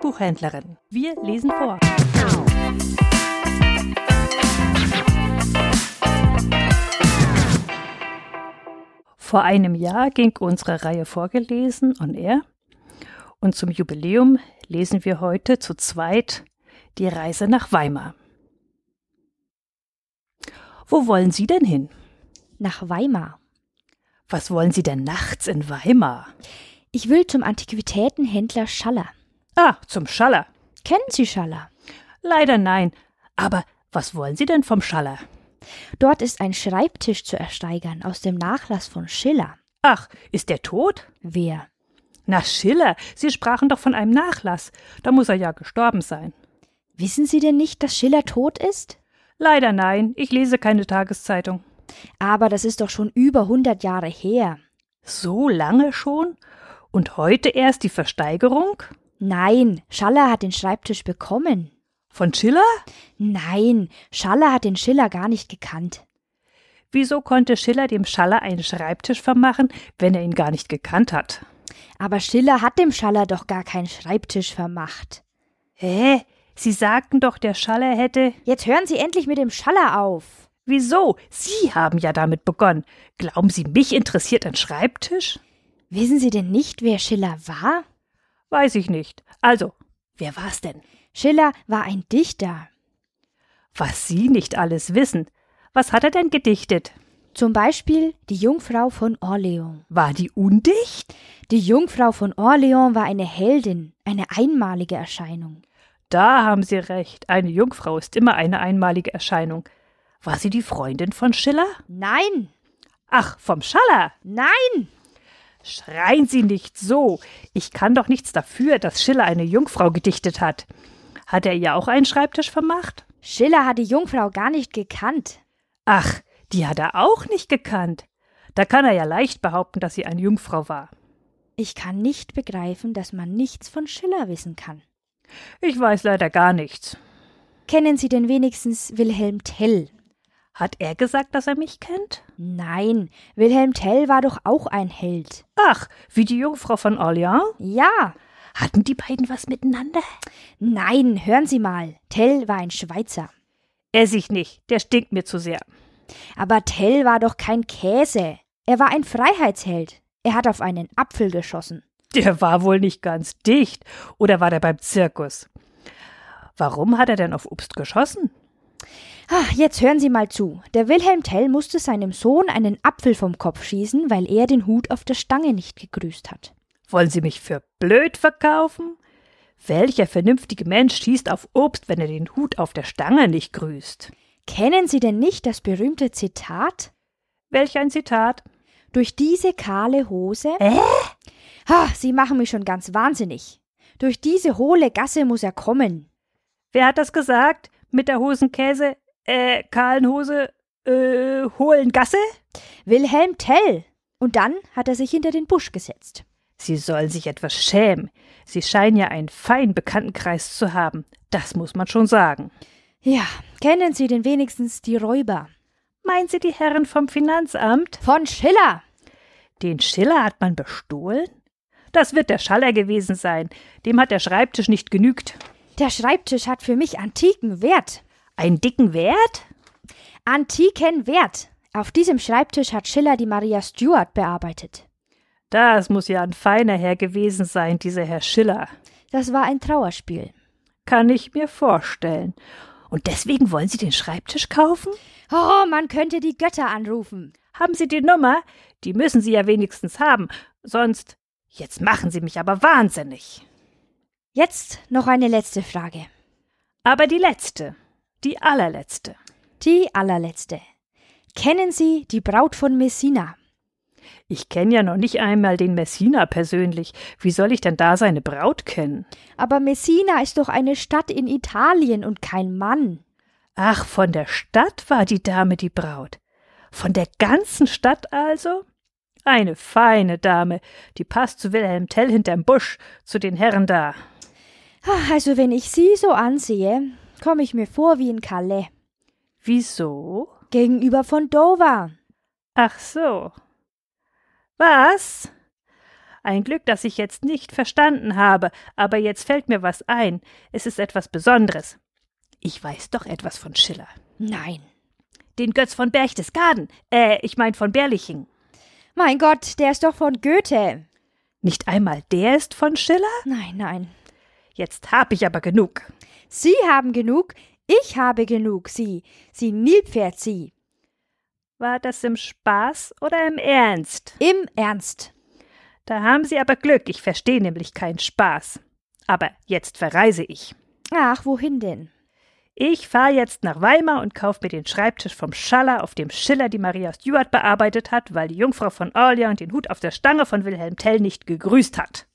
Buchhändlerin. Wir lesen vor. Vor einem Jahr ging unsere Reihe vorgelesen on air und zum Jubiläum lesen wir heute zu zweit die Reise nach Weimar. Wo wollen Sie denn hin? Nach Weimar. Was wollen Sie denn nachts in Weimar? Ich will zum Antiquitätenhändler Schaller. Ah, zum Schaller. Kennen Sie Schaller? Leider nein. Aber was wollen Sie denn vom Schaller? Dort ist ein Schreibtisch zu ersteigern aus dem Nachlass von Schiller. Ach, ist der tot? Wer? Na, Schiller. Sie sprachen doch von einem Nachlass. Da muss er ja gestorben sein. Wissen Sie denn nicht, dass Schiller tot ist? Leider nein. Ich lese keine Tageszeitung. Aber das ist doch schon über hundert Jahre her. So lange schon? Und heute erst die Versteigerung? Nein, Schaller hat den Schreibtisch bekommen. Von Schiller? Nein, Schaller hat den Schiller gar nicht gekannt. Wieso konnte Schiller dem Schaller einen Schreibtisch vermachen, wenn er ihn gar nicht gekannt hat? Aber Schiller hat dem Schaller doch gar keinen Schreibtisch vermacht. Hä? Sie sagten doch, der Schaller hätte. Jetzt hören Sie endlich mit dem Schaller auf. Wieso? Sie haben ja damit begonnen. Glauben Sie, mich interessiert ein Schreibtisch? Wissen Sie denn nicht, wer Schiller war? Weiß ich nicht. Also, wer war's denn? Schiller war ein Dichter. Was Sie nicht alles wissen. Was hat er denn gedichtet? Zum Beispiel die Jungfrau von Orleans. War die undicht? Die Jungfrau von Orleans war eine Heldin, eine einmalige Erscheinung. Da haben Sie recht. Eine Jungfrau ist immer eine einmalige Erscheinung. War sie die Freundin von Schiller? Nein, Ach, vom Schaller. nein, Schreien Sie nicht so. Ich kann doch nichts dafür, dass Schiller eine Jungfrau gedichtet hat. Hat er ihr auch einen Schreibtisch vermacht? Schiller hat die Jungfrau gar nicht gekannt. Ach, die hat er auch nicht gekannt. Da kann er ja leicht behaupten, dass sie eine Jungfrau war. Ich kann nicht begreifen, dass man nichts von Schiller wissen kann. Ich weiß leider gar nichts. Kennen Sie denn wenigstens Wilhelm Tell? Hat er gesagt, dass er mich kennt? Nein, Wilhelm Tell war doch auch ein Held. Ach, wie die Jungfrau von Orleans? Ja. Hatten die beiden was miteinander? Nein, hören Sie mal. Tell war ein Schweizer. Ess ich nicht, der stinkt mir zu sehr. Aber Tell war doch kein Käse. Er war ein Freiheitsheld. Er hat auf einen Apfel geschossen. Der war wohl nicht ganz dicht. Oder war der beim Zirkus? Warum hat er denn auf Obst geschossen? Ah, jetzt hören Sie mal zu. Der Wilhelm Tell musste seinem Sohn einen Apfel vom Kopf schießen, weil er den Hut auf der Stange nicht gegrüßt hat. Wollen Sie mich für blöd verkaufen? Welcher vernünftige Mensch schießt auf Obst, wenn er den Hut auf der Stange nicht grüßt? Kennen Sie denn nicht das berühmte Zitat? Welch ein Zitat? Durch diese kahle Hose. Äh? Ha, Sie machen mich schon ganz wahnsinnig. Durch diese hohle Gasse muss er kommen. Wer hat das gesagt? Mit der Hosenkäse, äh, kahlen Hose, äh, hohlen Gasse? Wilhelm Tell. Und dann hat er sich hinter den Busch gesetzt. Sie sollen sich etwas schämen. Sie scheinen ja einen feinen Bekanntenkreis zu haben. Das muss man schon sagen. Ja, kennen Sie denn wenigstens die Räuber? Meinen Sie die Herren vom Finanzamt? Von Schiller. Den Schiller hat man bestohlen? Das wird der Schaller gewesen sein. Dem hat der Schreibtisch nicht genügt. Der Schreibtisch hat für mich antiken Wert. Einen dicken Wert? Antiken Wert. Auf diesem Schreibtisch hat Schiller die Maria Stuart bearbeitet. Das muss ja ein feiner Herr gewesen sein, dieser Herr Schiller. Das war ein Trauerspiel. Kann ich mir vorstellen. Und deswegen wollen Sie den Schreibtisch kaufen? Oh, man könnte die Götter anrufen. Haben Sie die Nummer? Die müssen Sie ja wenigstens haben. Sonst. Jetzt machen Sie mich aber wahnsinnig. Jetzt noch eine letzte Frage. Aber die letzte. Die allerletzte. Die allerletzte. Kennen Sie die Braut von Messina? Ich kenne ja noch nicht einmal den Messina persönlich. Wie soll ich denn da seine Braut kennen? Aber Messina ist doch eine Stadt in Italien und kein Mann. Ach, von der Stadt war die Dame die Braut. Von der ganzen Stadt also? Eine feine Dame, die passt zu Wilhelm Tell hinterm Busch, zu den Herren da. Ah, Also wenn ich Sie so ansehe, komme ich mir vor wie in Calais, Wieso? gegenüber von Dover. Ach so. Was? Ein Glück, dass ich jetzt nicht verstanden habe, aber jetzt fällt mir was ein. Es ist etwas Besonderes. Ich weiß doch etwas von Schiller. Nein. Den Götz von Berchtesgaden. Äh, ich mein von Berliching. Mein Gott, der ist doch von Goethe. Nicht einmal der ist von Schiller? Nein, nein. Jetzt hab ich aber genug. Sie haben genug, ich habe genug, Sie. Sie Nilpferd, Sie. War das im Spaß oder im Ernst? Im Ernst. Da haben Sie aber Glück, ich verstehe nämlich keinen Spaß. Aber jetzt verreise ich. Ach, wohin denn? Ich fahre jetzt nach Weimar und kauf mir den Schreibtisch vom Schaller, auf dem Schiller die Maria Stuart bearbeitet hat, weil die Jungfrau von Orleans den Hut auf der Stange von Wilhelm Tell nicht gegrüßt hat.